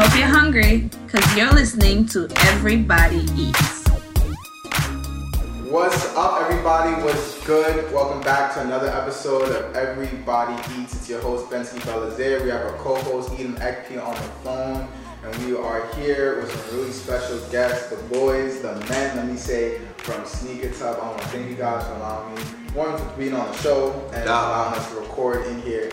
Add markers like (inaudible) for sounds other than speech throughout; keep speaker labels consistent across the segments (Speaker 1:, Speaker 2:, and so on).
Speaker 1: hope you're hungry because you're listening to Everybody Eats.
Speaker 2: What's up, everybody? What's good? Welcome back to another episode of Everybody Eats. It's your host, Bensky Belazaire. We have our co host, Eden Ekpe, on the phone. And we are here with some really special guests, the boys, the men, let me say, from Sneaker Tub. I want to thank you guys for allowing me, one, for being on the show and allowing us to record in here.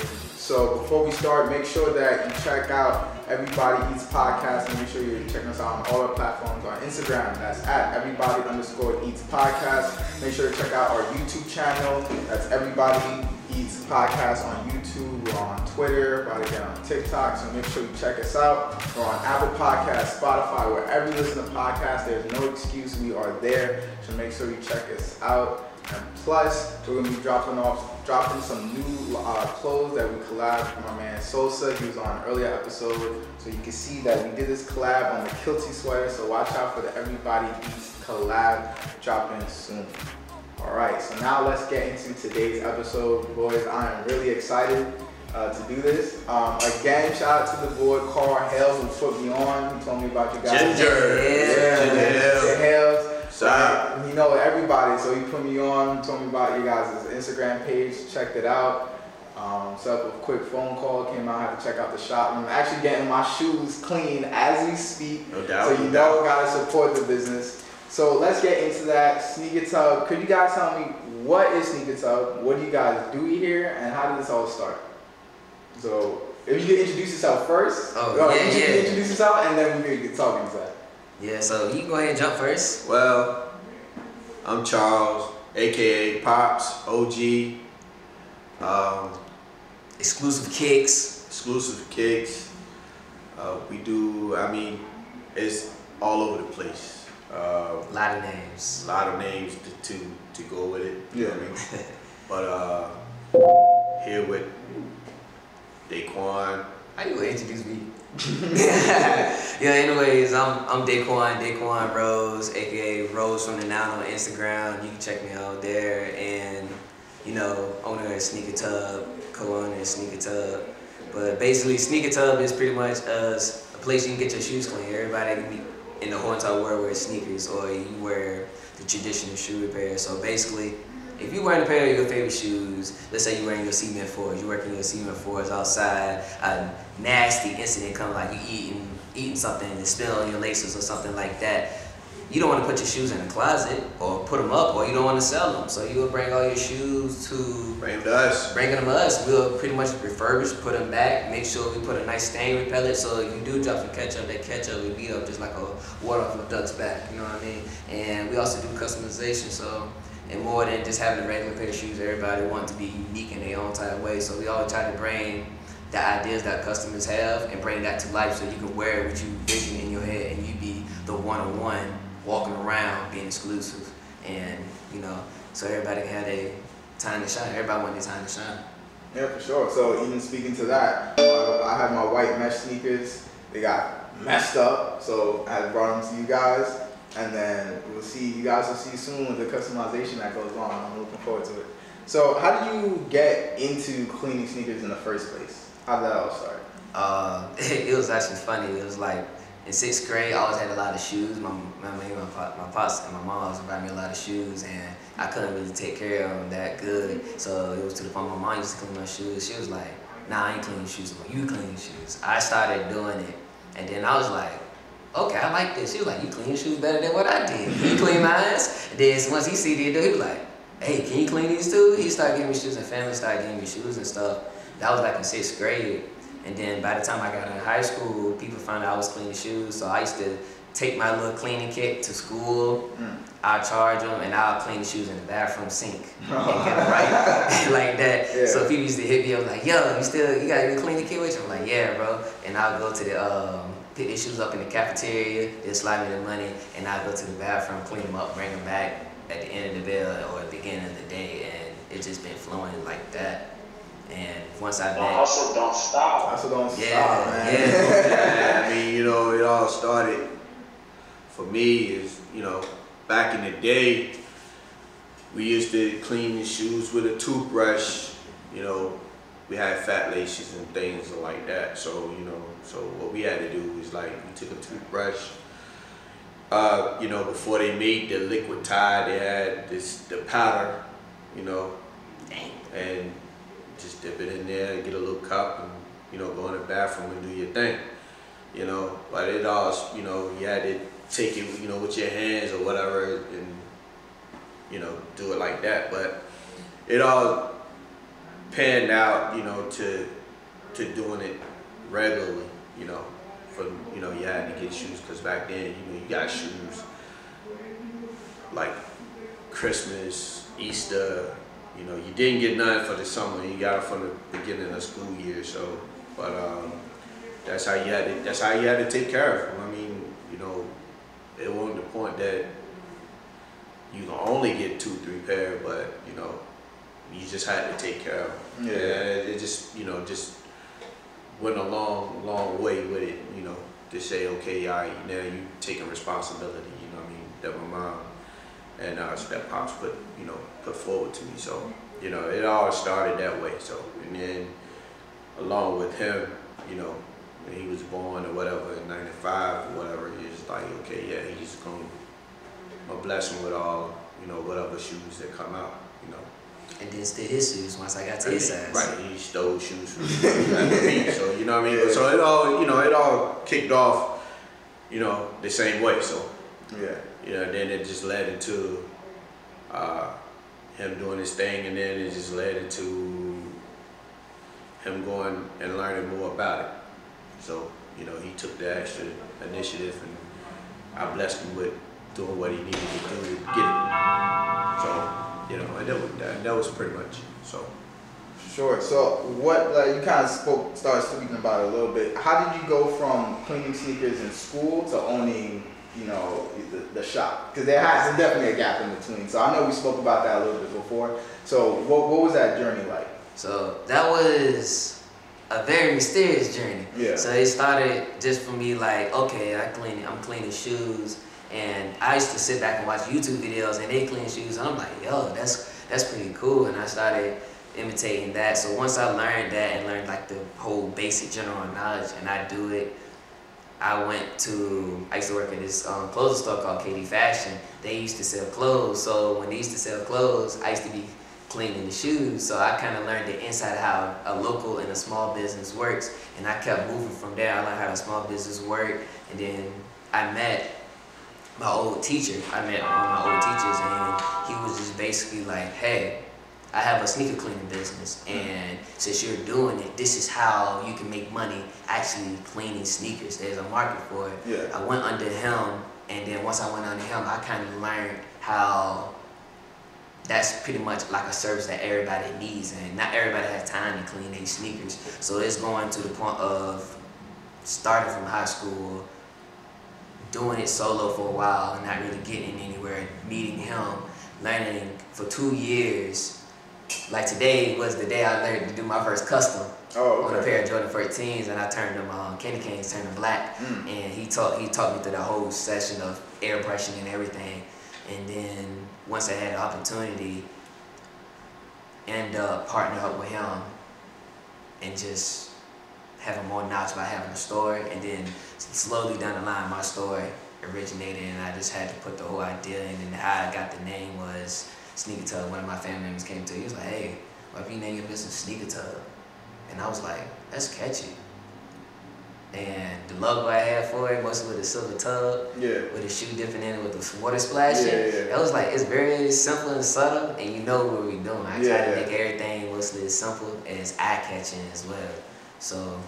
Speaker 2: So before we start, make sure that you check out Everybody Eats Podcast and make sure you're checking us out on all our platforms. On Instagram, that's at Everybody underscore Eats Podcast. Make sure to check out our YouTube channel. That's Everybody Eats Podcast on YouTube. We're on Twitter, about to get on TikTok. So make sure you check us out. We're on Apple Podcasts, Spotify, wherever you listen to podcasts. There's no excuse. We are there. So make sure you check us out. And plus, we're gonna be dropping off, dropping some new uh, clothes that we collabed with my man Sosa. He was on an earlier episode, so you can see that we did this collab on the Kilty sweater. So watch out for the Everybody Eats collab dropping soon. All right, so now let's get into today's episode, boys. I am really excited uh, to do this. Um, again, shout out to the boy Carl Hales who put me on. He told me about you guys.
Speaker 3: Ginger.
Speaker 2: Yeah,
Speaker 3: Ginger
Speaker 2: man.
Speaker 3: Hales.
Speaker 2: Ginger Hales.
Speaker 3: Shout
Speaker 2: Uh, you know everybody, so he put me on, told me about you guys' Instagram page, checked it out. Um, set up a quick phone call, came out, had to check out the shop. I'm actually getting my shoes clean as we speak.
Speaker 3: No doubt,
Speaker 2: So you know gotta support the business. So let's get into that. Sneaker Tub. Could you guys tell me what is Sneaker Tub? What do you guys do here and how did this all start? So if you could introduce yourself first.
Speaker 4: Oh, yeah,
Speaker 2: you
Speaker 4: yeah.
Speaker 2: Introduce yourself and then we can get talking.
Speaker 4: Yeah, so you can go ahead and jump first.
Speaker 3: Well, I'm Charles, aka Pops, OG, um,
Speaker 4: Exclusive kicks.
Speaker 3: exclusive kicks. Uh, we do, I mean, it's all over the place. Uh,
Speaker 4: A lot of names.
Speaker 3: a lot of names to, to, to go with it. You know what I mean? (laughs) But uh, here with Daquan,
Speaker 4: How you gonna introduce me? (laughs) yeah, anyways, I'm I'm Daquan, Daquan Rose, aka Rose from the Noun on Instagram. You can check me out there and you know, owner of Sneaker Tub, co-owner of Sneaker Tub. But basically Sneaker Tub is pretty much uh, a place you can get your shoes clean. Everybody can be in the whole entire world wears sneakers or you wear the traditional shoe repair. So basically if you're wearing a pair of your favorite shoes, let's say you're wearing your cement fours, you're working your cement fours outside, a nasty incident comes like you eating eating something and spill on your laces or something like that. You don't want to put your shoes in the closet or put them up, or you don't want to sell them. So you will bring all your shoes to
Speaker 3: bring to us.
Speaker 4: bringing them to us. We'll pretty much refurbish, put them back, make sure we put a nice stain repellent. So if you do drop some ketchup, that ketchup will beat up just like a water off a duck's back. You know what I mean? And we also do customization. So and more than just having a regular pair of shoes, everybody wants to be unique in their own type of way. So we always try to bring the ideas that customers have and bring that to life so you can wear what you vision in your head and you be the one-on-one walking around being exclusive and you know so everybody can have their time to shine everybody want their time to shine
Speaker 2: Yeah, for sure. So even speaking to that, I have my white mesh sneakers. They got messed up, so I brought them to you guys, and then we'll see. You guys will see soon the customization that goes on. I'm looking forward to it. So, how did you get into cleaning sneakers in the first place? How did that all start?
Speaker 4: uh, (laughs) it was actually funny it was like in sixth grade I always had a lot of shoes my my my, my, pop- my pops and my mom bought me a lot of shoes and I couldn't really take care of them that good so it was to the point my mom used to clean my shoes she was like nah I ain't cleaning shoes you clean shoes I started doing it and then I was like okay, I like this. She was like, you clean your shoes better than what I did. You (laughs) clean mine. And then once he see the do, he was like, hey, can you clean these too? He started giving me shoes and family started giving me shoes and stuff. That was like in sixth grade. And then by the time I got in high school, people found out I was cleaning shoes. So I used to take my little cleaning kit to school.
Speaker 2: Mm.
Speaker 4: I'll charge them and I'll clean the shoes in the bathroom sink (laughs) and get them right (laughs) like that.
Speaker 2: Yeah.
Speaker 4: So people used to hit me up like, yo, you still, you got your cleaning kit with you? I'm like, yeah, bro. And I'll go to the, um, pick their shoes up in the cafeteria, they slide me the money, and I'll go to the bathroom, clean them up, bring them back at the end of the bill or at the beginning of the day. And it's just been flowing like that. And once I
Speaker 5: The
Speaker 4: met,
Speaker 5: hustle don't stop.
Speaker 2: Also, don't
Speaker 4: Yeah,
Speaker 2: stop, man. (laughs)
Speaker 4: yeah.
Speaker 3: Yeah, I mean, you know, it all started for me is, you know, back in the day, we used to clean the shoes with a toothbrush, you know, we had fat laces and things like that. So you know, so what we had to do was like we took a toothbrush. Uh, you know, before they made the liquid Tide, they had this the powder, you know, and just dip it in there, and get a little cup, and you know, go in the bathroom and do your thing. You know, but it all, you know, you had to take it, you know, with your hands or whatever, and you know, do it like that. But it all panned out, you know, to to doing it regularly, you know. For you know, you had to get shoes because back then, you know, you got shoes like Christmas, Easter. You know, you didn't get none for the summer. You got it from the beginning of school year. So, but um, that's how you had to. That's how you had to take care of them. I mean, you know, it wasn't the point that you can only get two, three pair, but you know, you just had to take care of them.
Speaker 2: Yeah.
Speaker 3: And it just, you know, just went a long, long way with it. You know, to say, okay, all right, now you taking responsibility. You know, I mean, that my mom and uh, that pops put, you know, put forward to me. So, you know, it all started that way. So, and then along with him, you know, when he was born or whatever in '95 or whatever, it's like, okay, yeah, he's gonna, gonna bless him with all, you know, whatever shoes that come out, you know.
Speaker 4: And then still his shoes once I got to his size.
Speaker 3: Right, he stole shoes from me. (laughs) So you know what I mean. So it all, you know, it all kicked off, you know, the same way. So
Speaker 2: Yeah.
Speaker 3: you know, then it just led into uh, him doing his thing, and then it just led into him going and learning more about it. So you know, he took the extra initiative, and I blessed him with doing what he needed to do to get it. So you know, and that was, that, that was pretty much so.
Speaker 2: Sure. So what like you kind of spoke started speaking about it a little bit. How did you go from cleaning sneakers in school to owning, you know, the, the shop? Because there has definitely a gap in between. So I know we spoke about that a little bit before. So what what was that journey like?
Speaker 4: So that was a very mysterious journey.
Speaker 2: Yeah.
Speaker 4: So it started just for me like, okay, I clean I'm cleaning shoes and I used to sit back and watch YouTube videos and they clean shoes and I'm like, yo, that's that's pretty cool and I started imitating that. So once I learned that and learned like the whole basic general knowledge and I do it, I went to I used to work at this um, clothing store called KD Fashion. They used to sell clothes. So when they used to sell clothes, I used to be cleaning the shoes. So I kind of learned the inside of how a local and a small business works. And I kept moving from there. I learned how a small business work. And then I met my old teacher. I met one of my old teachers and he was just basically like, hey, I have a sneaker cleaning business and since you're doing it, this is how you can make money actually cleaning sneakers. There's a market for it.
Speaker 2: Yeah.
Speaker 4: I went under him and then once I went under him, I kind of learned how that's pretty much like a service that everybody needs and not everybody has time to clean their sneakers. So it's going to the point of starting from high school, doing it solo for a while and not really getting anywhere, meeting him, learning for two years. Like today was the day I learned to do my first custom
Speaker 2: Oh,
Speaker 4: on a pair of Jordan 14s, and I turned them um, candy canes, turned them black,
Speaker 2: Mm.
Speaker 4: and he taught he taught me through the whole session of airbrushing and everything. And then once I had the opportunity, end up partnering up with him, and just having more knowledge about having a store, and then slowly down the line, my story originated, and I just had to put the whole idea in, and how I got the name was Sneaker Tub. One of my family members came to, me, he was like, "Hey, what if you name your business Sneaker Tub?" And I was like, that's catchy. And the logo I had for it was with a silver tub,
Speaker 2: Yeah.
Speaker 4: with a shoe dipping in it with the water splashing.
Speaker 2: Yeah, yeah, yeah.
Speaker 4: It was like, it's very simple and subtle, and you know what we're doing. I
Speaker 2: Yeah,
Speaker 4: try to
Speaker 2: yeah.
Speaker 4: make everything mostly as simple as eye catching as well. So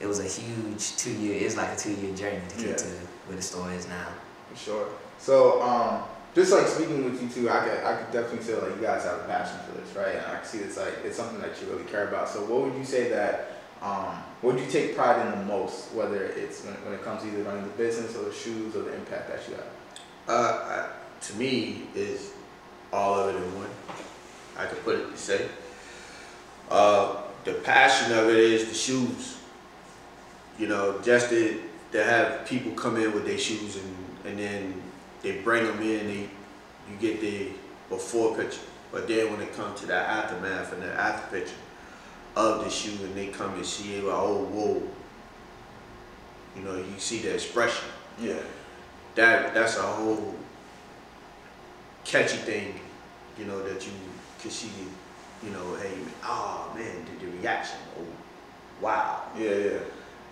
Speaker 4: it was a huge two year, it's like a two year journey to get
Speaker 2: Yeah.
Speaker 4: to where the store is now.
Speaker 2: For sure. So, um, just like speaking with you two, I could, I could definitely feel like you guys have a passion for this, right? And I can see it's like it's something that you really care about. So, what would you say that, um, what would you take pride in the most, whether it's when, when it comes to either running the business or the shoes or the impact that you have?
Speaker 3: Uh, I, to me, is all of it in one. I could put it to say. Uh, the passion of it is the shoes. You know, just to, to have people come in with their shoes and, and then they bring them in, they, you get the before picture. But then when it comes to the aftermath and the after picture of the shoe and they come and see it, like, oh, whoa. You know, you see the expression.
Speaker 2: Yeah.
Speaker 3: That that's a whole catchy thing, you know, that you can see, you know, hey, oh man, the, the reaction. Oh, wow.
Speaker 2: Yeah, yeah.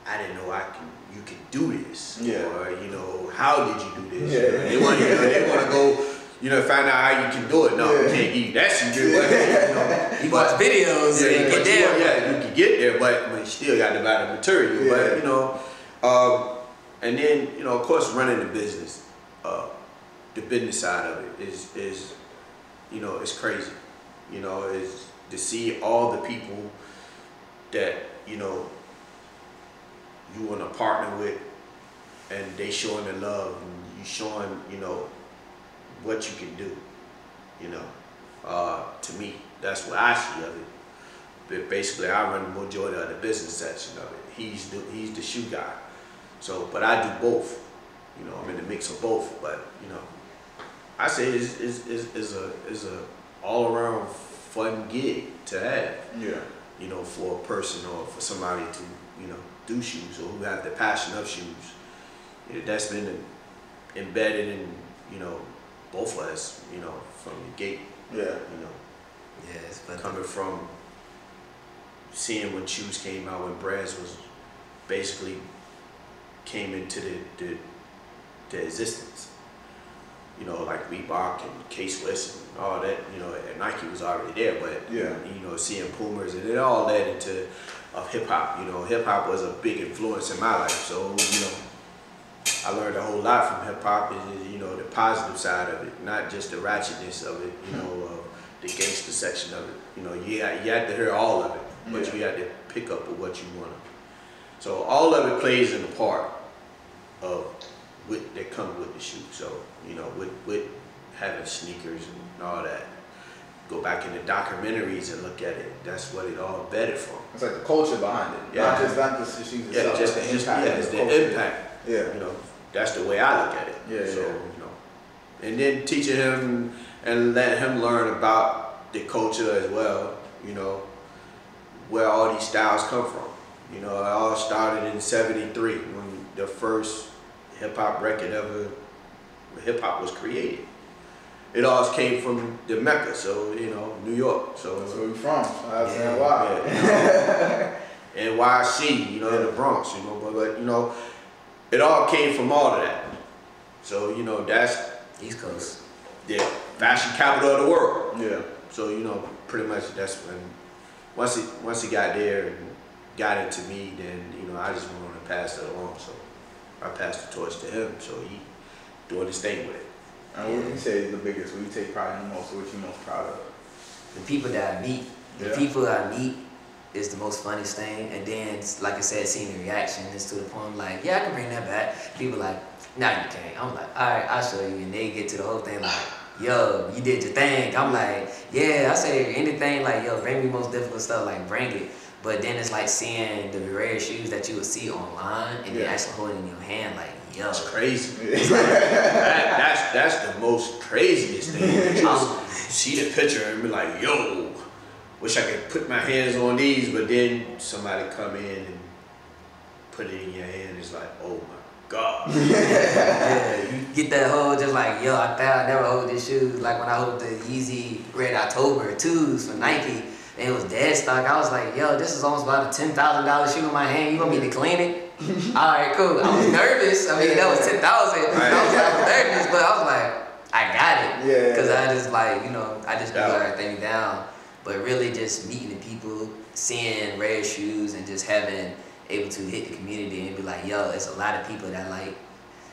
Speaker 3: I didn't know I can. You can do this.
Speaker 2: Yeah.
Speaker 3: Or you know, how did you do this?
Speaker 2: Yeah.
Speaker 3: They want you know, they want to go. You know, find out how you can do it. No,
Speaker 2: Yeah.
Speaker 3: can't give you that (laughs) you know,
Speaker 4: You watch videos
Speaker 3: yeah,
Speaker 4: and get there.
Speaker 3: yeah, you can get there, but, but you still got to buy the material.
Speaker 2: Yeah.
Speaker 3: But you know, um, and then you know, of course, running the business, uh, the business side of it is is, you know, it's crazy. You know, is to see all the people that you know you want to partner with, and they showing the love, and you showing you know what you can do. You know, uh, to me, that's what I see of it. But basically, I run the majority of the business section of it. He's the, he's the shoe guy. So, but I do both. You know, I'm in the mix of both. But you know, I say is is is is a is a all around fun gig to have.
Speaker 2: Yeah.
Speaker 3: You know, for a person or for somebody to you know do shoes or who have the passion of shoes. You know, that's been embedded in you know both of us. You know, from the gate.
Speaker 2: Yeah.
Speaker 3: You know,
Speaker 4: Yes, but
Speaker 3: coming from seeing when shoes came out when brands was basically came into the, the, the existence. You know, like Reebok and Swiss and all that, you know, and Nike was already there, but
Speaker 2: Yeah.
Speaker 3: you know, seeing Pumas and it all led into of hip hop. You know, hip hop was a big influence in my life. So, you know, I learned a whole lot from hip hop and you know the positive side of it, not just the ratchetness of it. You know, uh, the gangster section of it. You know, you had, you had to hear all of it, but
Speaker 2: Yeah.
Speaker 3: you had to pick up what you wanted. So all of it plays in the part of with that come with the shoe. So you know, with with having sneakers and all that. Go back in the documentaries and look at it. That's what it all bedded from.
Speaker 2: It's like the culture behind it.
Speaker 3: Yeah.
Speaker 2: Not just not just the shoes
Speaker 3: Yeah,
Speaker 2: itself,
Speaker 3: just,
Speaker 2: the
Speaker 3: just
Speaker 2: impact.
Speaker 3: yeah, it's
Speaker 2: the
Speaker 3: the impact.
Speaker 2: Yeah.
Speaker 3: You know, that's the way I look at it.
Speaker 2: Yeah,
Speaker 3: So,
Speaker 2: yeah.
Speaker 3: you know, and then teaching him and let him learn about the culture as well, you know, where all these styles come from. You know, it all started in 73 when the first hip hop record ever, hip hop was created. It all came from the Mecca, so, you know, New York. So,
Speaker 2: That's where we from. So that's
Speaker 4: Yeah.
Speaker 2: why.
Speaker 3: yeah, you know. NYC, you know, in the Bronx, you know, but, but you know, it all came from all of that. So, you know, that's
Speaker 4: East Coast.
Speaker 3: the fashion capital of the world.
Speaker 2: Yeah.
Speaker 3: So, you know, pretty much that's when once he once he got there and got it to me, then, you know, I just went on and passed it along. So I passed the torch to him, so he doing his thing with it.
Speaker 2: And what would you say is the biggest? What you take pride in the most? What you most proud of?
Speaker 4: The people that I meet, the
Speaker 2: Yeah.
Speaker 4: people I meet is the most funniest thing. And then, like I said, seeing the reaction is to the point I'm like, yeah, I can bring that back. People like, no, you can't. I'm like, all right, I'll show you. And they get to the whole thing like, yo, you did your thing. I'm like, yeah, I say anything like, yo, bring me most difficult stuff, like bring it. But then it's like seeing the rare shoes that you would see online and
Speaker 2: Yeah.
Speaker 4: then actually holding in your hand, like, yo.
Speaker 3: That's crazy. (laughs)
Speaker 2: Yeah.
Speaker 3: that, that's that's the most craziest thing. (laughs) Just um, see the picture and be like, yo, wish I could put my hands on these, but then somebody come in and put it in your hand. It's like, oh my god. (laughs)
Speaker 4: Yeah, you get that whole just like, yo, I thought I'd never hold this shoe. Like when I hold the Yeezy Red October 2s from Nike, and it was dead stock. I was like, yo, this is almost about a $10,000 shoe in my hand. You want me to clean it? (laughs) All right, cool. I was nervous. I mean, that was 10000 I was like nervous, but I was like, I got it.
Speaker 2: Yeah.
Speaker 4: Because I just like, you know, I just knew
Speaker 3: Yeah.
Speaker 4: everything down. But really just meeting the people, seeing rare shoes, and just having able to hit the community and be like, yo, it's a lot of people that like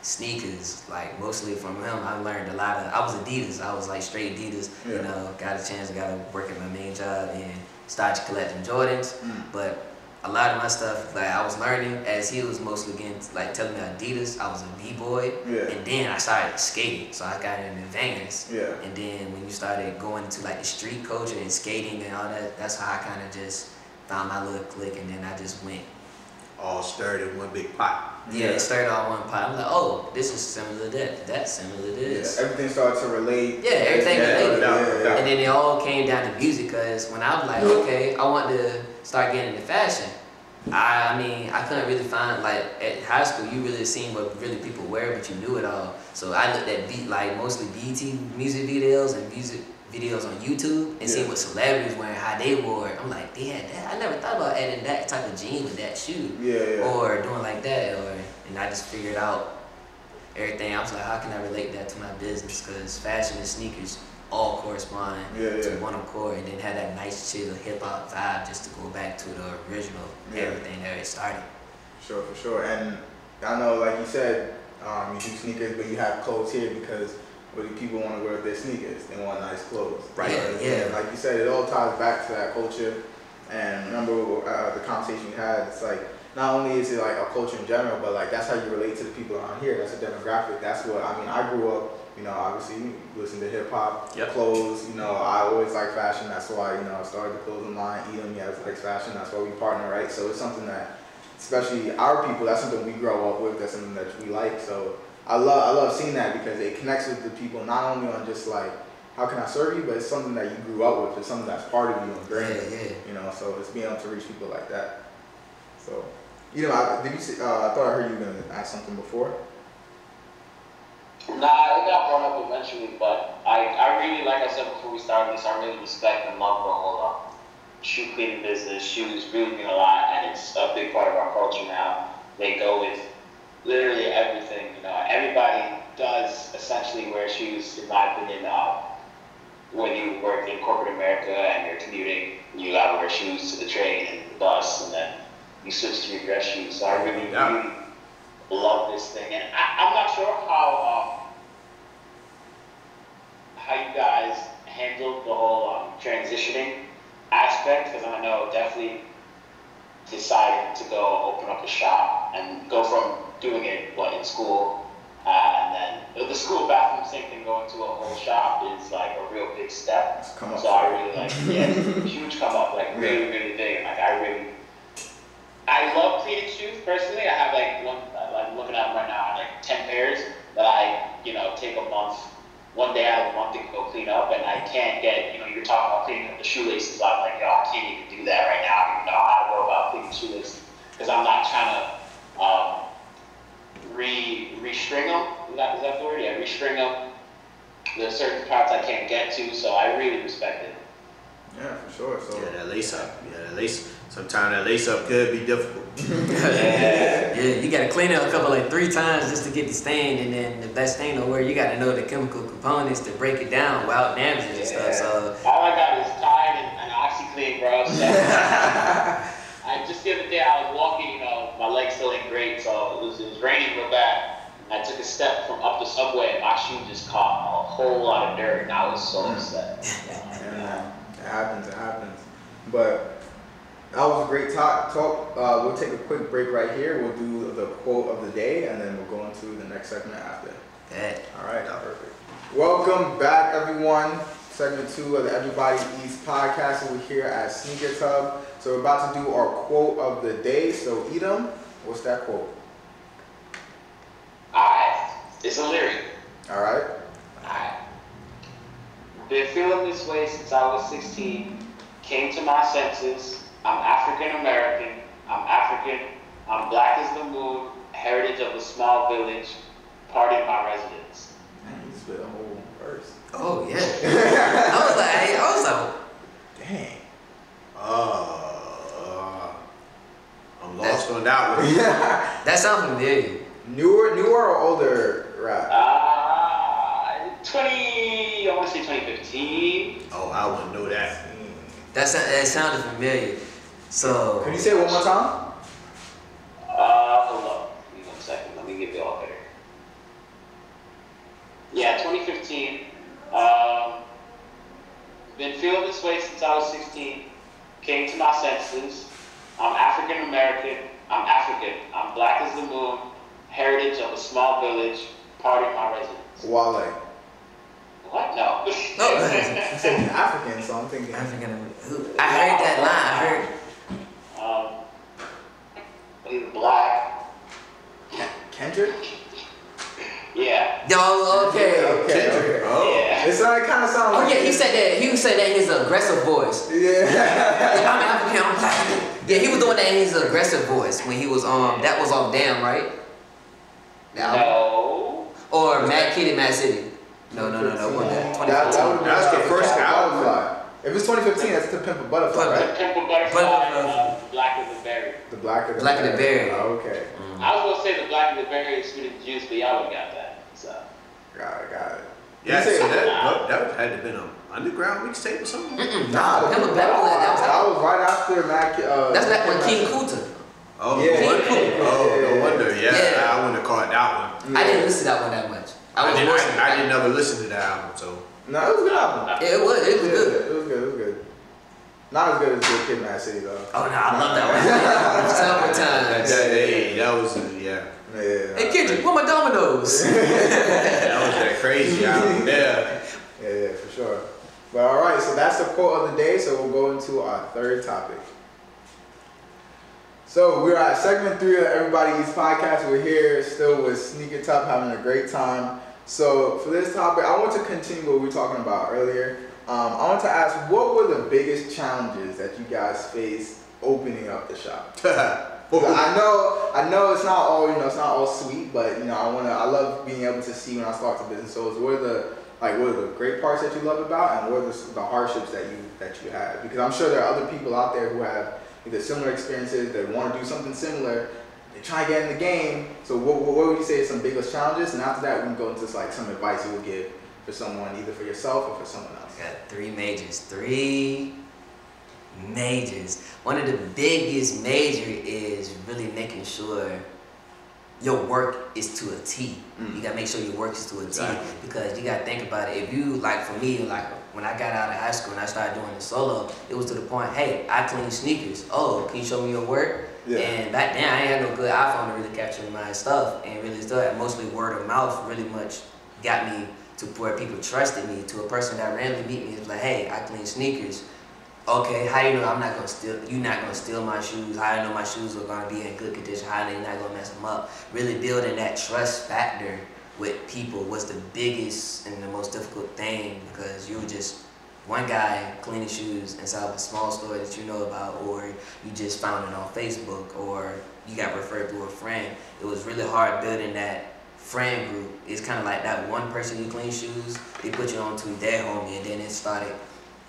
Speaker 4: sneakers. Like mostly from him, I learned a lot of. I was Adidas. I was like straight Adidas.
Speaker 2: Yeah.
Speaker 4: You know, got a chance, got to work at my main job and started collecting Jordans.
Speaker 2: Mm.
Speaker 4: But a lot of my stuff, like I was learning as he was mostly getting like telling me Adidas. I was a b boy,
Speaker 2: Yeah.
Speaker 4: and then I started skating. So I got into Vans.
Speaker 2: Yeah.
Speaker 4: And then when you started going to like the street culture and skating and all that, that's how I kind of just found my little clique, and then I just went.
Speaker 3: All stirred in one big pot.
Speaker 4: Yeah, it started all one pot. I'm like, oh, this is similar to that. That's similar to
Speaker 2: Yeah.
Speaker 4: this.
Speaker 2: Everything started to relate.
Speaker 4: Yeah, everything
Speaker 3: Yeah,
Speaker 4: related. And then it all came down to music because when I was like, okay, I want to start getting into fashion, I, I mean, I couldn't really find like at high school. You really seen what really people wear, but you knew it all. So I looked at beat like mostly BET music videos and music videos on YouTube and
Speaker 2: Yeah.
Speaker 4: seeing what celebrities wearing, how they wore it. I'm like, they had that. I never thought about adding that type of jean with that shoe
Speaker 2: Yeah, yeah.
Speaker 4: or doing like that. Or and I just figured out everything. I was like, how can I relate that to my business? Because fashion and sneakers all correspond
Speaker 2: Yeah,
Speaker 4: to
Speaker 2: yeah.
Speaker 4: one accord, and then have that nice chill hip hop vibe just to go back to the original everything that it started.
Speaker 2: Sure, for sure. And I know, like you said, um, you do sneakers, but you have clothes here because do people want to wear their sneakers? They want nice clothes.
Speaker 4: Right, yeah.
Speaker 2: Like you said, it all ties back to that culture. And remember uh, the conversation we had. It's like not only is it like a culture in general, but like that's how you relate to the people around here. That's a demographic. That's what I mean. I grew up. You know, obviously listen to hip hop,
Speaker 3: Yep.
Speaker 2: clothes. You know, I always like fashion. That's why you know I started the clothing line. Edom, yeah, likes fashion. That's why we partner, right? So it's something that especially our people, that's something we grow up with, that's something that we like. So I love I love seeing that because it connects with the people not only on just like how can I serve you, but it's something that you grew up with. It's something that's part of you and
Speaker 4: Yeah,
Speaker 2: ingrained.
Speaker 4: yeah.
Speaker 2: You know, so it's being able to reach people like that. So, you know, I, did you see, uh, I thought I heard you were gonna ask something before.
Speaker 5: Nah, it got brought up eventually, but I, I really, like I said before we started this, I really respect and love the whole uh, shoe cleaning business. Shoes really mean a lot, and it's a big part of our culture now. They go with literally everything. You know, everybody does essentially wear shoes, in my opinion. Uh, when you work in corporate America and you're commuting, you gotta wear shoes to the train and the bus, and then you switch to your dress shoes. So I really,
Speaker 3: Yeah.
Speaker 5: really love this thing, and I, I'm not sure how um, how you guys handled the whole um, transitioning aspect, because I know definitely deciding to go open up a shop and go from doing it what in school, uh, and then the school bathroom sink and going to a whole shop is like a real big step.
Speaker 2: It's come up.
Speaker 5: So I really like, (laughs) yeah, huge come up, like really, really big. Like I really, I love cleaning shoes personally. I have like one, like looking at them right now, I have like ten pairs that I, you know, take a month, one day out of the month to go clean up, and I can't get, you know, you're talking about cleaning up the shoelaces. I'm like, yo, I can't even do that right now. I don't even know how to go about cleaning shoelaces because I'm not trying to um, re restring them. Is that, is that the word? Yeah, restring them. There's certain parts I can't get to, so I really respect it.
Speaker 2: Yeah, for sure. So
Speaker 3: Yeah, that lace up. Yeah, that lace. Sometimes that lace up could be difficult.
Speaker 4: yeah, (laughs) yeah, you gotta clean it a couple like three times just to get the stain, and then the best thing to where you gotta know the chemical components to break it down without damaging and stuff. So
Speaker 5: All I got is Tide and, and OxiClean, bro. So I just the other day I was walking, you know, my legs still ain't great, so it was, it was raining real bad. I took a step from up the subway and my shoe just caught a whole lot of dirt, and I was so upset.
Speaker 2: Yeah. It happens, it happens. But that was a great talk. talk. Uh, we'll take a quick break right here. We'll do the quote of the day and then we'll go into the next segment after.
Speaker 4: that
Speaker 2: All right, perfect. Welcome back, everyone. Segment two of the Everybody Eats podcast. We're here at Sneaker Tub. So we're about to do our quote of the day. So Edom, what's that quote?
Speaker 5: Alright, it's a lyric.
Speaker 2: All right.
Speaker 5: Alright. Been feeling this way since I was 16. Came to my senses. I'm African American. I'm African. I'm black as the moon. Heritage of a small village. Part of my residence.
Speaker 2: Man, you spit a whole verse.
Speaker 4: oh yeah, I was like, I was like,
Speaker 2: Dang.
Speaker 3: Uh, I'm lost on that one. (laughs)
Speaker 4: that sounds familiar.
Speaker 2: newer, newer or older rap?
Speaker 5: Uh, 20, I want to say 2015.
Speaker 3: Oh, I wouldn't know that.
Speaker 4: That sound, that sounded familiar. So
Speaker 2: Can you say it one more time?
Speaker 5: Uh, hold up. Give me one second. Let me get it all better. Yeah, 2015. Um, been feeling this way since I was 16. Came to my senses. I'm African American. I'm African. I'm black as the moon. Heritage of a small village. Part of my residence.
Speaker 2: Wale.
Speaker 5: What? No.
Speaker 4: No. (laughs)
Speaker 2: You said he's African, so I'm thinking.
Speaker 4: African. Who, I heard that line. I heard.
Speaker 5: um, he's black.
Speaker 2: Kendrick?
Speaker 5: Yeah.
Speaker 4: Yo, okay.
Speaker 2: Okay, okay.
Speaker 3: Oh.
Speaker 5: Yeah.
Speaker 2: It's like kind of sound
Speaker 4: Oh
Speaker 2: like
Speaker 4: yeah, he said that. He said that in his aggressive voice.
Speaker 2: Yeah. (laughs)
Speaker 4: Yeah, I'm African. I'm black. Yeah, he was doing that in his aggressive voice when he was um. That was off Damn, right? The album?
Speaker 5: No.
Speaker 4: Or Mad Kid in Mad City. No, no, no, no. What that?
Speaker 2: That, that would
Speaker 3: That's the first
Speaker 2: Pimp
Speaker 3: album.
Speaker 2: Butterfly. If it's 2015, that's to Pimp a Butterfly,
Speaker 4: But-
Speaker 2: right?
Speaker 5: To Pimp a
Speaker 4: Butterfly
Speaker 5: and uh, Black as a Berry.
Speaker 2: The Black of the
Speaker 4: Black of the Berry.
Speaker 2: Oh, okay.
Speaker 5: I was gonna say the Black as a Berry is sweet as juice, but y'all would got that. So.
Speaker 2: Got it, got it.
Speaker 3: Yeah, so that, that, that had to been an underground mixtape or something.
Speaker 4: Mm-mm,
Speaker 2: Nah,
Speaker 4: nah,
Speaker 2: the
Speaker 4: Pimp a Butterfly. That was
Speaker 2: That was right after Mac. Uh,
Speaker 4: That's back when King Kunta.
Speaker 3: Oh,
Speaker 2: Yeah.
Speaker 3: no wonder. Oh, no wonder. Yeah,
Speaker 4: Yeah.
Speaker 3: I wouldn't have caught that one.
Speaker 4: I didn't listen to that one that much. I
Speaker 3: I, didn't.
Speaker 4: more.
Speaker 3: I, I didn't never listen to that album, so.
Speaker 2: No, it was a good album.
Speaker 4: It was. It was
Speaker 2: Yeah,
Speaker 4: good.
Speaker 2: It was good. It was good. Not as good as Good Kid, Mad City though.
Speaker 4: Oh no, I love that one. Several
Speaker 3: That,
Speaker 4: times.
Speaker 3: that, hey, that was uh, yeah.
Speaker 2: Yeah.
Speaker 4: Hey Kendrick, where my dominoes? (laughs)
Speaker 3: That was that crazy album. Yeah.
Speaker 2: Yeah, yeah, for sure. But all right, so that's the quote of the day. So we'll go into our third topic. So we're at segment three of Everybody Eats podcast. We're here still with Sneaker Tub, having a great time. So for this topic, I want to continue what we were talking about earlier. Um, I want to ask, what were the biggest challenges that you guys faced opening up the shop? (laughs) I know, I know it's not all you know, it's not all sweet, but you know, I wanna, I love being able to see when I start the business. So, what are the like, what are the great parts that you love about, and what are the, the hardships that you that you have? Because I'm sure there are other people out there who have either similar experiences, they want to do something similar, try to get in the game. So, what, what would you say is some biggest challenges? And after that, we can go into like some advice you would give for someone, either for yourself or for someone else.
Speaker 4: Got three majors. Three majors. One of the biggest major is really making sure your work is to a T.
Speaker 2: Mm.
Speaker 4: You gotta make sure your work is to a T
Speaker 3: Exactly.
Speaker 4: because you gotta think about it. If you like, for me, like when I got out of high school and I started doing the solo, it was to the point, hey, I clean sneakers. Oh, can you show me your work?
Speaker 2: Yeah.
Speaker 4: And back then, I ain't had no good iPhone to really capture my stuff and really stuff. Mostly word of mouth really much got me to where people trusted me. To a person that randomly meet me, was like, "Hey, I clean sneakers." Okay, how you know I'm not gonna steal? You're not gonna steal my shoes? How I know my shoes are gonna be in good condition? How they not gonna mess them up? Really building that trust factor with people was the biggest and the most difficult thing because you were just one guy cleaning shoes inside of a small store that you know about, or you just found it on Facebook, or you got referred through a friend. It was really hard building that friend group. It's kind of like that one person you clean shoes, they put you on to their homie, and then it started,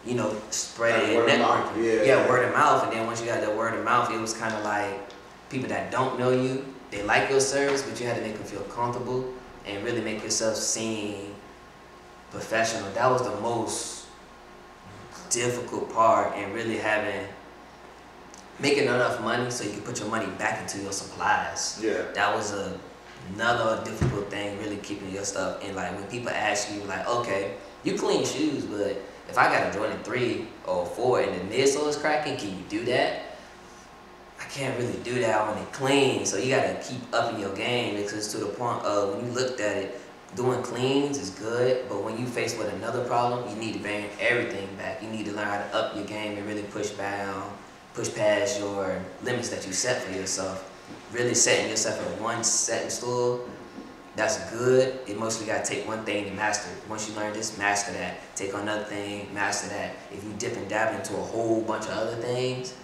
Speaker 4: you know, spreading
Speaker 2: Like word of mouth,
Speaker 4: networking.
Speaker 2: yeah.
Speaker 4: word of mouth, and then once you got that word of mouth, it was kind of like people that don't know you, they like your service, but you had to make them feel comfortable and really make yourself seem professional. That was the most difficult part, and really having making enough money so you can put your money back into your supplies.
Speaker 2: Yeah.
Speaker 4: That was a, another difficult thing, really keeping your stuff. And like when people ask you, like, okay, you clean shoes, but if I got a Jordan three or four and the midsole is cracking, can you do that? Can't really do that when it clean. So you gotta keep upping your game because to the point of when you looked at it, doing cleans is good, but when you face with another problem, you need to bring everything back. You need to learn how to up your game and really push down, push past your limits that you set for yourself. Really setting yourself at one setting stool, that's good. It mostly gotta take one thing to master. it. Once you learn this, master that. Take another thing, master that. If you dip and dab into a whole bunch of other things,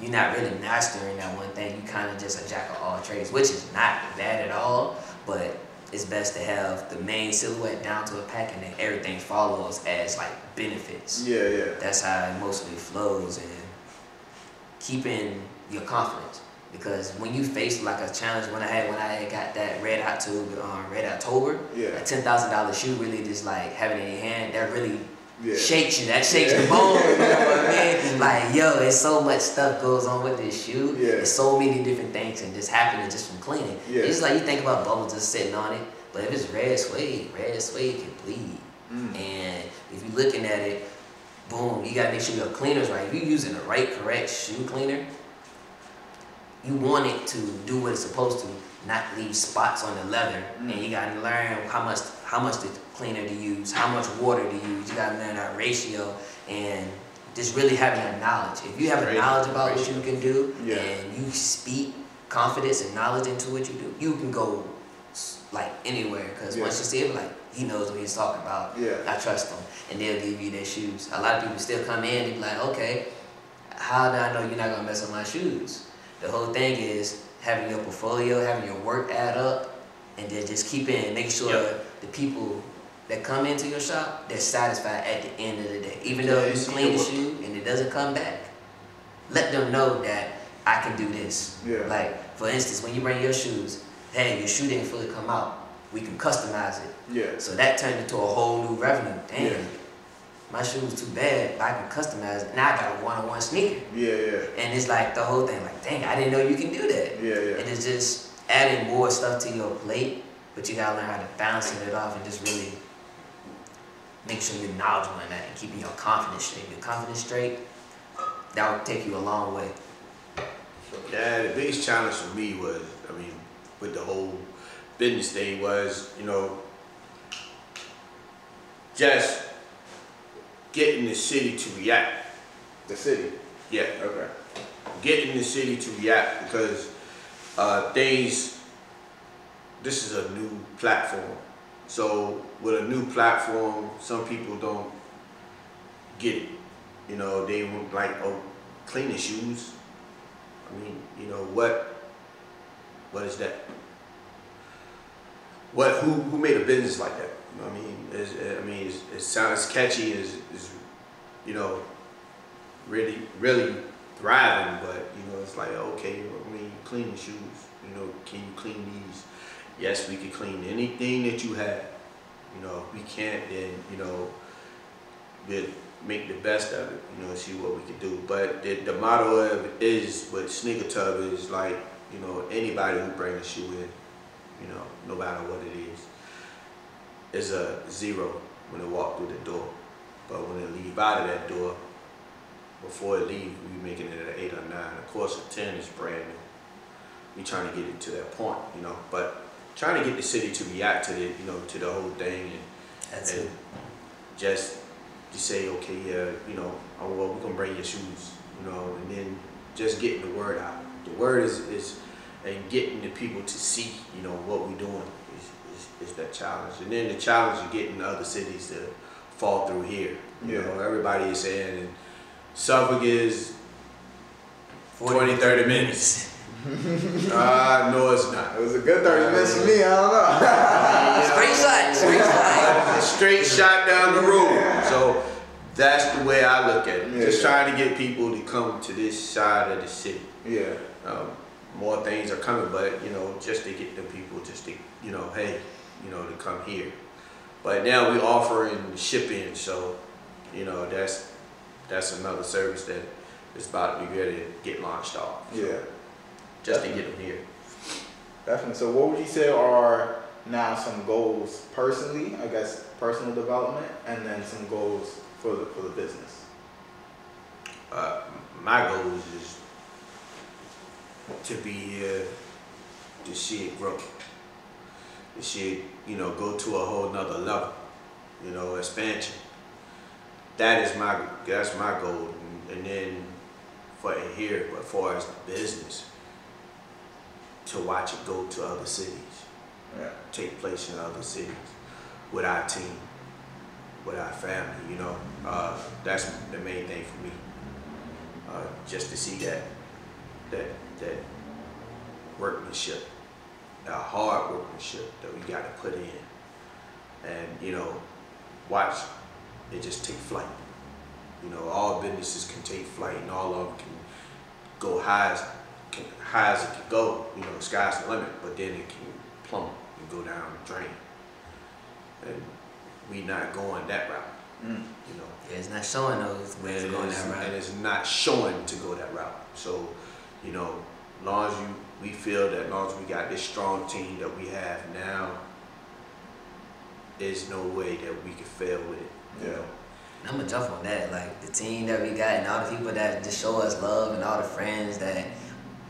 Speaker 4: you're not really mastering that one thing. You kind of just a jack of all trades, which is not bad at all, but it's best to have the main silhouette down to a pack and then everything follows as like benefits.
Speaker 2: Yeah, yeah.
Speaker 4: That's how it mostly flows and keeping your confidence. Because when you face like a challenge, when I had when I had got that red hot tube, um, red October,
Speaker 2: Yeah.
Speaker 4: a ten thousand dollar shoe really just like having it in your hand, that really
Speaker 2: Yeah.
Speaker 4: shakes you. That shakes
Speaker 2: Yeah.
Speaker 4: the bone. You know what I (laughs) mean? Like, yo, it's so much stuff goes on with this shoe.
Speaker 2: Yeah.
Speaker 4: There's so many different things and just happening just from cleaning.
Speaker 2: Yeah.
Speaker 4: It's like you think about bubbles just sitting on it, but if it's red suede, red suede can bleed.
Speaker 2: Mm.
Speaker 4: And if you're looking at it, boom, you gotta make sure your cleaner's right. If you're using the right, correct shoe cleaner, you want it to do what it's supposed to, not leave spots on the leather.
Speaker 2: Mm.
Speaker 4: And you gotta learn how much how much the cleaner to use, how much water to use. You gotta learn that ratio and just really having that knowledge. If you have a knowledge about what you can do
Speaker 2: Yeah.
Speaker 4: and you speak confidence and knowledge into what you do, you can go like anywhere. Cause
Speaker 2: Yeah.
Speaker 4: once you see him, like he knows what he's talking about.
Speaker 2: Yeah.
Speaker 4: I trust him, and they'll give you their shoes. A lot of people still come in and be like, okay, how do I know you're not gonna mess up my shoes? The whole thing is having your portfolio, having your work add up, and then just keep in, make sure
Speaker 3: Yep.
Speaker 4: The people that come into your shop, they're satisfied at the end of the day. Even though
Speaker 3: Yeah,
Speaker 4: you clean the shoe and it doesn't come back, let them know that I can do this.
Speaker 2: Yeah.
Speaker 4: Like, for instance, when you bring your shoes, hey, your shoe didn't fully come out. We can customize it.
Speaker 2: Yeah.
Speaker 4: So that turned into a whole new revenue. Damn,
Speaker 2: Yeah.
Speaker 4: my shoe was too bad, but I can customize it. Now I got a one-on-one sneaker.
Speaker 2: Yeah, yeah.
Speaker 4: And it's like the whole thing, like, dang, I didn't know you can do that.
Speaker 2: Yeah, yeah.
Speaker 4: And it's just adding more stuff to your plate, but you gotta learn how to balance it off and just really make sure you're knowledgeable in that and keeping your confidence straight. Your confidence straight, that will take you a long way.
Speaker 3: Yeah, the biggest challenge for me was, I mean, with the whole business thing was, you know, just getting the city to react.
Speaker 2: The city.
Speaker 3: Yeah,
Speaker 2: Okay.
Speaker 3: getting the city to react because uh, things. This is a new platform, so with a new platform, some people don't get it. You know, they want like oh, cleaning shoes. I mean, you know what? What is that? What? Who? Who made a business like that? I mean, it's, I mean, it's, it sounds catchy. Is is you know, really, really thriving, but you know, it's like okay, I mean, cleaning shoes. You know, can you clean these? Yes, we can clean anything that you have. You know, if we can't, then you know, we'll make the best of it. You know, see what we can do. But the, the motto of is with Sneaker Tub is like, you know, anybody who brings a shoe in, you know, no matter what it is, is a zero when they walk through the door. But when they leave out of that door, before it leave, we making it an eight or nine. Of course, a ten is brand new. We trying to get it to that point, you know. But trying to get the city to react to the, you know, to the whole thing and
Speaker 4: That's
Speaker 3: and
Speaker 4: it.
Speaker 3: just to say, okay, yeah, you know, oh, well, we're gonna bring your shoes, you know, and then just getting the word out. The word is is and getting the people to see, you know, what we're doing is, is, is that challenge. And then the challenge of getting other cities to fall through here. You
Speaker 2: Yeah.
Speaker 3: know, everybody is saying and Suffolk is
Speaker 4: 40
Speaker 3: 20, 30 minutes. (laughs) uh, no, it's not.
Speaker 2: It was a good 30 minutes for me, I don't know. (laughs)
Speaker 4: Straight shot, straight shot.
Speaker 3: straight shot down the road. So that's the way I look at it.
Speaker 2: Yeah,
Speaker 3: Just
Speaker 2: yeah.
Speaker 3: trying to get people to come to this side of the city.
Speaker 2: yeah.
Speaker 3: Um, more things are coming, but you know, just to get the people just to, you know, hey, you know, to come here. But now we're offering shipping, so you know that's that's another service that is about to be ready to get launched off. So,
Speaker 2: Yeah.
Speaker 3: Just to get them here.
Speaker 2: Definitely. So, what would you say are now some goals personally? I guess personal development, and then some goals for the for the business.
Speaker 3: Uh, my goal is to be here to see it grow. To see it, you know, go to a whole nother level, you know, expansion. That is my that's my goal. And, and then for here, but far as the business, to watch it go to other cities
Speaker 2: Yeah.
Speaker 3: take place in other cities with our team, with our family, you know. Uh, that's the main thing for me. Uh, just to see that that that workmanship, that hard workmanship that we got to put in, and you know, watch it just take flight. You know, all businesses can take flight, and all of them can go high as can, high as it can go. You know, the sky's the limit, but then it can plummet and go down the drain. And we not going that route.
Speaker 2: Mm.
Speaker 3: You know,
Speaker 4: Yeah, it's not showing those where it's
Speaker 3: and
Speaker 4: going
Speaker 3: it's,
Speaker 4: that route.
Speaker 3: and it's not showing to go that route. So, you know, long as you we feel that long as we got this strong team that we have now, there's no way that we could fail with it. You
Speaker 2: Yeah.
Speaker 3: know?
Speaker 4: I'm gonna jump on that. Like the team that we got and all the people that just show us love and all the friends that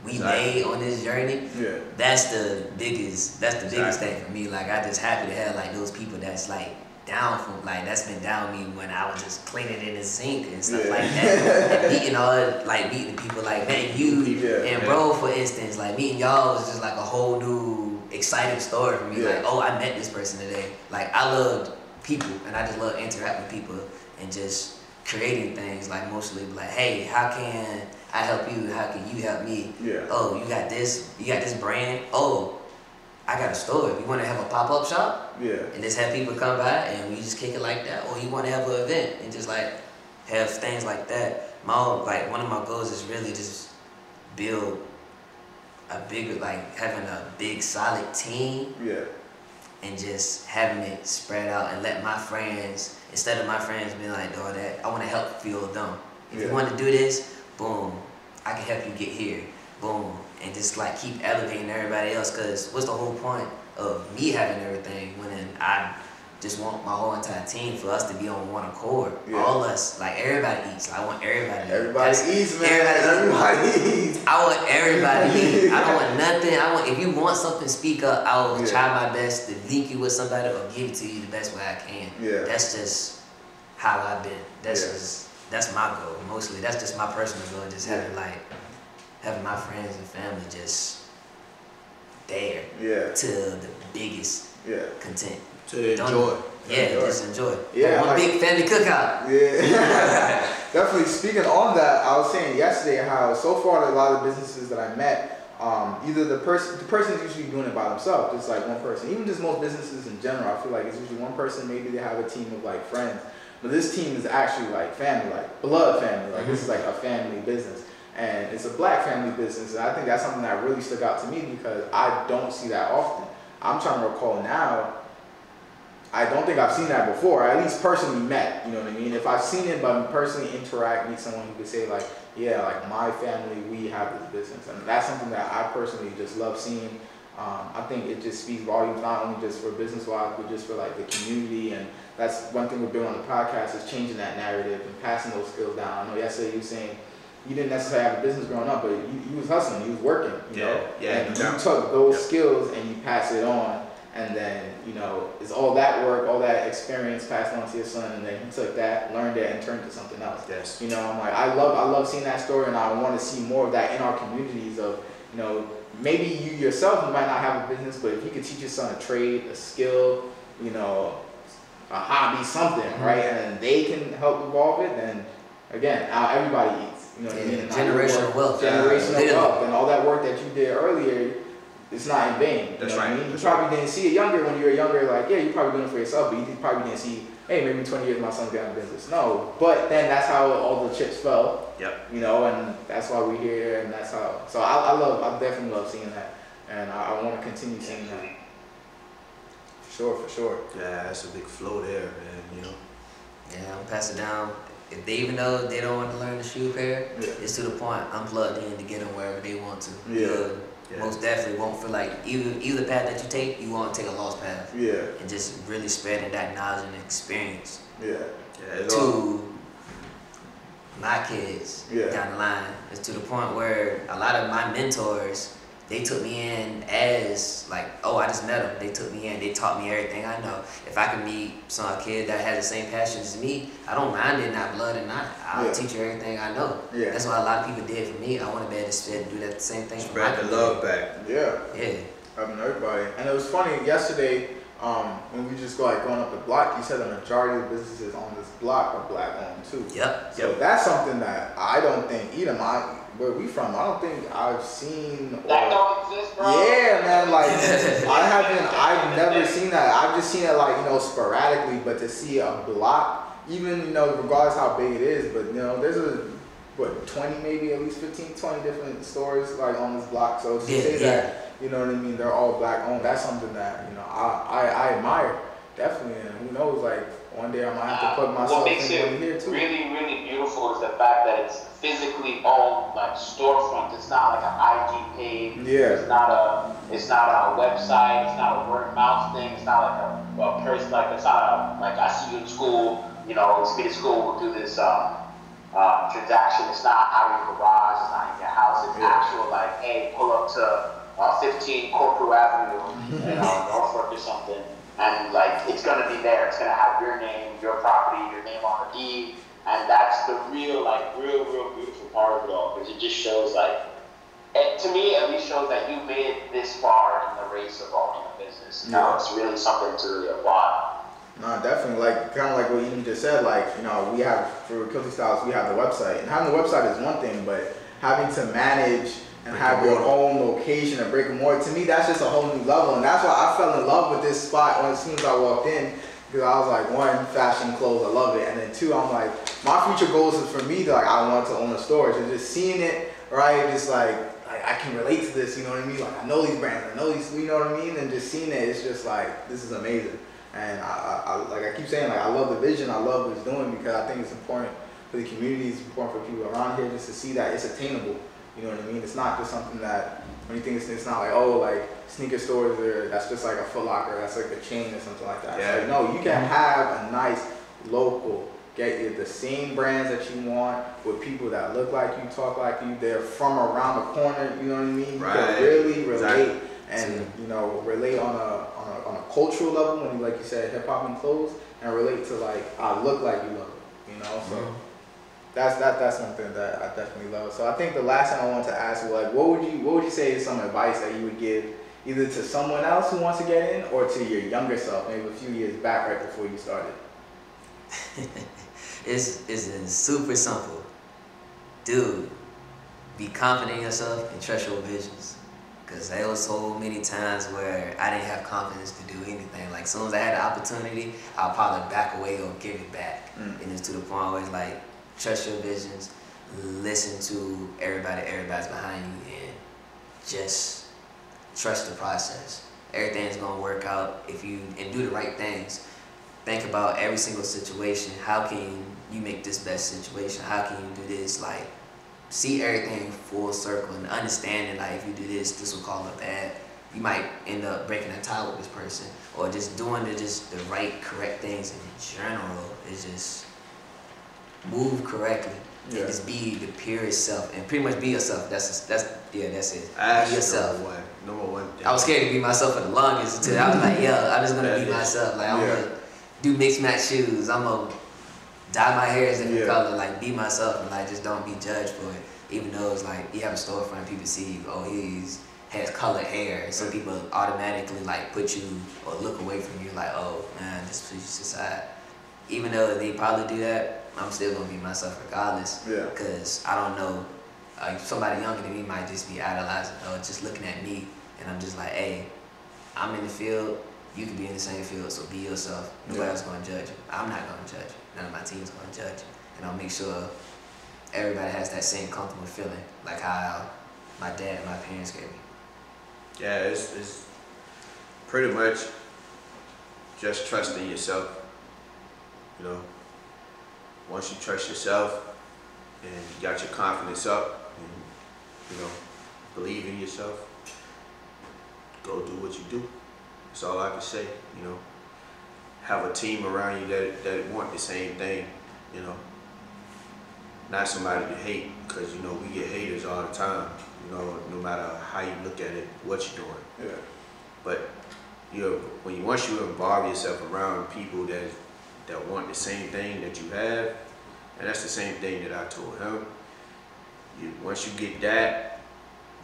Speaker 4: we
Speaker 3: Exactly.
Speaker 4: made on this journey.
Speaker 2: Yeah.
Speaker 4: That's the biggest. That's the biggest
Speaker 3: Exactly.
Speaker 4: thing for me. Like I just happy to have like those people that's like down from like that's been down me when I was just cleaning in the sink and stuff
Speaker 2: Yeah.
Speaker 4: like that. (laughs) and meeting all like meeting people like man you
Speaker 2: Yeah.
Speaker 4: and bro for instance like meeting y'all was just like a whole new exciting story for me. Like, oh, I met this person today. Like, I loved people, and I just love interacting with people and just creating things. Like, mostly like, hey, how can I help you? How can you help me?
Speaker 2: Yeah.
Speaker 4: Oh, you got this. You got this brand. Oh, I got a store. You want to have a pop up shop?
Speaker 2: Yeah.
Speaker 4: and just have people come by and we just kick it like that or you want to have an event and just like have things like that my own, like one of my goals is really just build a bigger like having a big solid team
Speaker 2: Yeah.
Speaker 4: and just having it spread out and let my friends instead of my friends being like oh that I want to help fuel them if
Speaker 2: Yeah.
Speaker 4: you want to do this boom I can help you get here boom and just like keep elevating everybody else because what's the whole point of me having everything when I just want my whole entire team for us to be on one accord
Speaker 2: Yeah.
Speaker 4: all us like everybody eats I want everybody to.
Speaker 2: Everybody
Speaker 4: That's-
Speaker 2: eats, man.
Speaker 4: everybody eats.
Speaker 2: Everybody (laughs) eats.
Speaker 4: I want everybody to eat. I don't want (laughs) nothing. I want if you want something, speak up. I will
Speaker 2: Yeah.
Speaker 4: try my best to link you with somebody or give it to you the best way I can.
Speaker 2: Yeah.
Speaker 4: That's just how I've been. That's
Speaker 2: Yeah.
Speaker 4: just that's my goal mostly. That's just my personal goal. Just having like having my friends and family just there
Speaker 2: Yeah.
Speaker 4: to the biggest
Speaker 2: Yeah.
Speaker 4: content.
Speaker 3: To
Speaker 4: Don't-
Speaker 3: enjoy.
Speaker 4: Yeah,
Speaker 2: Enjoy.
Speaker 4: just enjoy.
Speaker 2: Yeah,
Speaker 4: One
Speaker 2: like-
Speaker 4: big family cookout.
Speaker 2: Yeah, (laughs) definitely. Speaking on that, I was saying yesterday how so far a lot of businesses that I met, um, either the person the person's usually doing it by themselves, just like one person. Even just most businesses in general, I feel like it's usually one person. Maybe they have a team of like friends, but this team is actually like family, like blood family. Like this is like a family business, and it's a black family business. And I think that's something that really stuck out to me because I don't see that often. I'm trying to recall now I don't think I've seen that before. At least personally met. You know what I mean? If I've seen it, but personally interact, meet someone who could say like, yeah, like my family, we have this business, and that's something that I personally just love seeing. Um, I think it just speaks volumes not only just for business wise, but just for like the community. And that's one thing we're doing on the podcast is changing that narrative and passing those skills down. I know yesterday you were saying you didn't necessarily have a business growing up, but you, you was hustling, you was working. You
Speaker 3: Yeah,
Speaker 2: know?
Speaker 3: yeah,
Speaker 2: And you
Speaker 3: doubt.
Speaker 2: took those
Speaker 3: Yep.
Speaker 2: skills and you pass it on and then you know it's all that work all that experience passed on to your son and then he took that learned it and turned it to something else
Speaker 3: Yes.
Speaker 2: you know i'm like i love i love seeing that story and i want to see more of that in our communities of you know maybe you yourself you might not have a business but if you could teach your son a trade a skill you know a hobby something mm-hmm. right and then they can help evolve it then again now everybody eats you know what i
Speaker 4: Yeah,
Speaker 2: mean now your
Speaker 4: generational wealth.
Speaker 2: generational
Speaker 4: Literally.
Speaker 2: wealth and all that work that you did earlier it's not in vain.
Speaker 3: That's
Speaker 2: what I
Speaker 3: right.
Speaker 2: mean? You
Speaker 3: That's
Speaker 2: probably didn't see it younger when you were younger, like, yeah, you probably doing it for yourself, but you probably didn't see, hey, maybe 20 years my son's got a business. No, but then that's how all the chips fell,
Speaker 3: Yep.
Speaker 2: you know, and that's why we're here, and that's how. So I, I love, I definitely love seeing that, and I, I want to continue seeing that. For sure, for sure.
Speaker 3: Yeah, that's a big flow there, man. You know.
Speaker 4: Yeah, I'm pass it down. If they even know they don't want to learn the shoe pair,
Speaker 2: Yeah.
Speaker 4: it's to the point I'm plugged in to get them wherever they want to.
Speaker 2: Yeah.
Speaker 3: Yeah.
Speaker 4: Most definitely won't feel like either either path that you take, you won't take a lost path,
Speaker 2: Yeah,
Speaker 4: and just really spreading that knowledge and experience
Speaker 2: yeah,
Speaker 3: Yeah. All,
Speaker 4: to my kids
Speaker 2: Yeah.
Speaker 4: down the line. It's to the point where a lot of my mentors, they took me in as like, just met them. They took me in. They taught me everything I know. If I can meet some kid that has the same passion as me, I don't mind it, not blood and not. I'll
Speaker 2: Yeah.
Speaker 4: teach you everything I know.
Speaker 2: Yeah.
Speaker 4: That's what a lot of people did for me. I want to be able to sit do that same thing for my
Speaker 3: spread the love back.
Speaker 2: yeah.
Speaker 4: Yeah.
Speaker 2: Having everybody, and it was funny yesterday um, when we just go like going up the block. You said the majority of businesses on this block are black owned too.
Speaker 4: Yep.
Speaker 2: So
Speaker 3: Yep.
Speaker 2: that's something that I don't think either my where we from. I don't think I've seen.
Speaker 5: That don't exist, bro.
Speaker 2: yeah, man. Like (laughs) I haven't. I've never seen that. I've just seen it like you know sporadically. But to see a block, even you know regardless how big it is, but you know there's a what 20 maybe at least 15 20 different stores like on this block so to
Speaker 4: Yeah,
Speaker 2: say
Speaker 4: yeah.
Speaker 2: that you know what i mean they're all black owned that's something that you know i i, I admire definitely and who knows like one day i might have to put
Speaker 5: Uh,
Speaker 2: myself
Speaker 5: what makes
Speaker 2: in
Speaker 5: it
Speaker 2: here too
Speaker 5: really, really beautiful is the fact that it's physically owned, like storefront. It's not like an IG page.
Speaker 2: Yeah.
Speaker 5: It's not a. It's not a website. It's not a word of mouth thing. It's not like a, a person. Like it's not a like I see you in school. You know, it's me to school. We'll do this um, um, transaction. It's not out of your garage. It's not in your house. It's
Speaker 2: Yeah.
Speaker 5: actual like, hey, pull up to uh, 15 Corporal Avenue in (laughs) uh, Norfolk or something, and like it's gonna be there. It's gonna have your name, your property, your name on the deed, and that's the real, like, real, real beautiful part of it all because it just shows like it to me at least shows that you made it this far in the race of owning a business. Now
Speaker 2: Yeah.
Speaker 5: it's really something to really applaud.
Speaker 2: No, definitely. Like kind of like what you just said. Like you know, we have for Guilty Styles, we have the website, and having the website is one thing, but having to manage and have your own location and brick and mortar, to me, that's just a whole new level, and that's why I fell in love with this spot as soon as I walked in. Because I was like, one, fashion clothes, I love it, and then two, I'm like, my future goals is for me to like, I want to own a store, so just seeing it, right, just like, like I can relate to this, you know what I mean? Like I know these brands, I know these, you know what I mean? And just seeing it, it's just like, this is amazing. And I, I, I like I keep saying, like I love the vision, I love what it's doing because I think it's important for the community, it's important for people around here just to see that it's attainable. You know what I mean? It's not just something that when you think it's, it's not like oh like sneaker stores or that's just like a Foot Locker, that's like a chain or something like that.
Speaker 3: Yeah.
Speaker 2: like, no, you can have a nice local, get you the same brands that you want with people that look like you, talk like you. They're from around the corner. You know what I mean? You
Speaker 3: Right.
Speaker 2: can really relate
Speaker 3: Exactly.
Speaker 2: and you know relate on a on a, on a cultural level when you like you said hip hop and clothes and relate to like I look like you look. You know, so mm-hmm. That's that that's something that I definitely love. So I think the last thing I want to ask was like, what would you what would you say is some advice that you would give either to someone else who wants to get in or to your younger self, maybe a few years back right before you started? (laughs)
Speaker 4: It's, it's super simple. Dude, be confident in yourself and trust your visions. Because there was so many times where I didn't have confidence to do anything. Like, as soon as I had the opportunity, I'll probably back away or give it back.
Speaker 2: Mm.
Speaker 4: And it's to the point where it's like, trust your visions, listen to everybody, everybody's behind you, and just trust the process. Everything's gonna work out if you, and do the right things think about every single situation. How can you make this best situation? How can you do this? Like, see everything full circle and understand understanding. Like, if you do this, this will call up that. You might end up breaking a tie with this person, or just doing the just the right, correct things in general. Is just move correctly
Speaker 2: Yeah.
Speaker 4: and just be the purest self and pretty much be yourself. That's that's yeah, that's it.
Speaker 3: That's
Speaker 4: be yourself.
Speaker 3: number one. Number one thing.
Speaker 4: I was scared to be myself for the longest until I was like, yo, I'm just gonna be myself. Like I'm
Speaker 2: Yeah.
Speaker 4: gonna do mixed match shoes. I'm gonna dye my hair a different
Speaker 2: Yeah.
Speaker 4: color. Like be myself and like just don't be judged for it. Even though it's like you have a storefront, people see you. Oh, he's has colored hair. So people automatically like put you or look away from you. Like, oh man, this pushes aside. Even though they probably do that, I'm still gonna be myself regardless.
Speaker 2: Yeah.
Speaker 4: Cause I don't know, like somebody younger than me might just be idolizing or just looking at me, and I'm just like, hey, I'm in the field. You could be in the same field, so be yourself. Nobody
Speaker 2: Yeah.
Speaker 4: else gonna judge you. I'm not gonna judge. None of my team's gonna judge and I'll make sure everybody has that same comfortable feeling, like how my dad and my parents gave me.
Speaker 3: Yeah, it's, it's pretty much just trusting yourself. You know, once you trust yourself and you got your confidence up and, you know, believe in yourself, go do what you do. That's all I can say, you know. Have a team around you that, that want the same thing, you know. Not somebody to hate, because, you know, we get haters all the time, you know, no matter how you look at it, what you're doing.
Speaker 2: Yeah.
Speaker 3: But you know, when you once you involve yourself around people that that want the same thing that you have, and that's the same thing that I told him. You once you get that,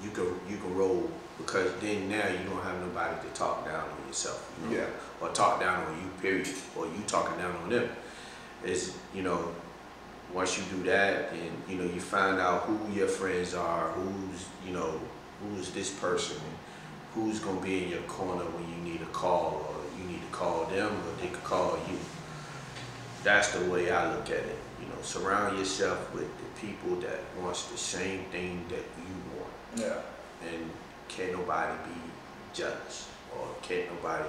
Speaker 3: you can you can roll because then now you don't have nobody to talk down on yourself, you know,
Speaker 2: Yeah.
Speaker 3: or talk down on you, period, or you talking down on them. Is you know, once you do that, and you know, you find out who your friends are, who's you know, who's this person, who's gonna be in your corner when you need a call, or you need to call them, or they could call you. That's the way I look at it. You know, surround yourself with the people that wants the same thing that you want,
Speaker 2: Yeah.
Speaker 3: and can't nobody be jealous or can't nobody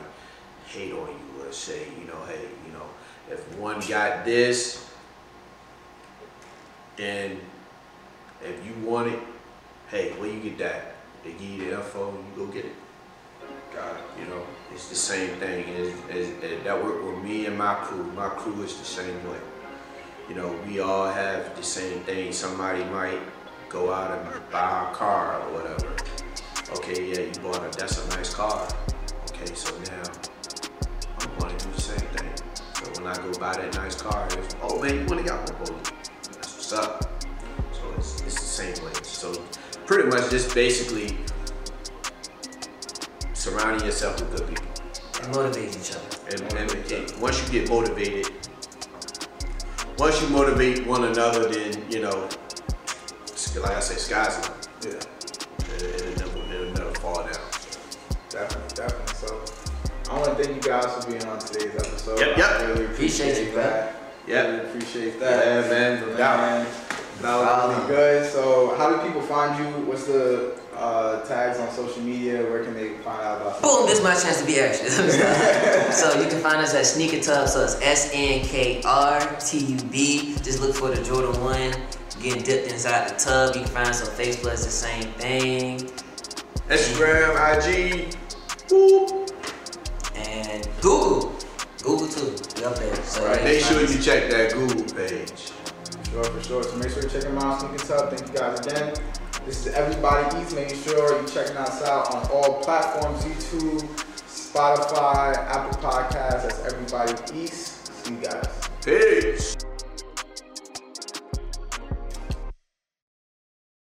Speaker 3: hate on you, or say, you know, hey, you know, if one got this, then if you want it, hey, where you get that? They give you the info, you go get it.
Speaker 2: It.
Speaker 3: You know, it's the same thing. As, as, as that work with me and my crew. My crew is the same way. You know, we all have the same thing. Somebody might go out and buy a car or whatever. Okay, yeah, you bought a, that's a nice car. Okay, so now I'm going to do the same thing. So when I go buy that nice car, it's, oh man, you want to got one, boy. That's what's up. So it's, it's the same way. So pretty much just basically surrounding yourself with good people.
Speaker 4: And motivate each other.
Speaker 3: And, and, and once you get motivated, once you motivate one another, then you know, like I say, sky's the limit.
Speaker 2: Yeah,
Speaker 3: It, it'll, never, it'll never fall down.
Speaker 2: definitely, definitely. So I want to thank you guys for being on today's episode.
Speaker 3: Yep, yep.
Speaker 2: I really
Speaker 4: Appreciate
Speaker 2: appreciate
Speaker 4: you,
Speaker 2: that.
Speaker 3: Yep.
Speaker 2: Really appreciate that.
Speaker 3: Yeah, man, no doubt.
Speaker 2: Man, That was really good. So, how do people find you? What's the uh, tags on social media? Where can they find out about?
Speaker 4: Boom, this is my chance to be extra. (laughs) (laughs) so you can find us at Sneaker Tub. So it's S N K R T U B. Just look for the Jordan 1. Getting dipped inside the tub. You can find us on Facebook. It's the same thing.
Speaker 3: Instagram, IG, whoop.
Speaker 4: And Google. Google too. We up there. So
Speaker 2: Right.
Speaker 3: Make sure you check that Google page.
Speaker 2: Sure, for sure. So make sure you check them out. Sneaker Tub. Thank you guys again. This is Everybody Eats. Making sure you're checking us out on all platforms: YouTube, Spotify, Apple Podcasts. That's Everybody Eats. See you guys.
Speaker 3: Peace.